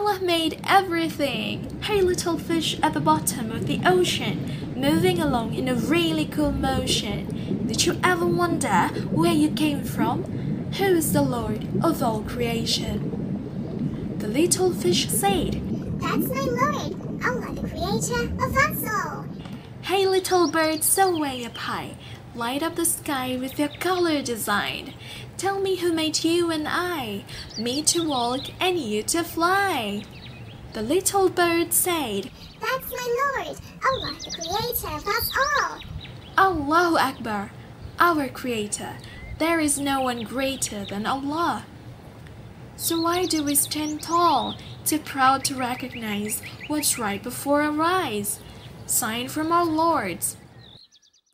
Allah made everything. Hey, little fish at the bottom of the ocean, moving along in a really cool motion. Did you ever wonder where you came from? Who is the Lord of all creation? The little fish said, That's my Lord, Allah, the creator of us all. Hey, little bird, so way up high, light up the sky with your color design. Tell me who made you and I, me to walk and you to fly. The little bird said, That's my Lord, Allah, the creator of us all. Allahu Akbar, our creator. There is no one greater than Allah. So why do we stand tall, too proud to recognize what's right before our eyes? Sign from our lords,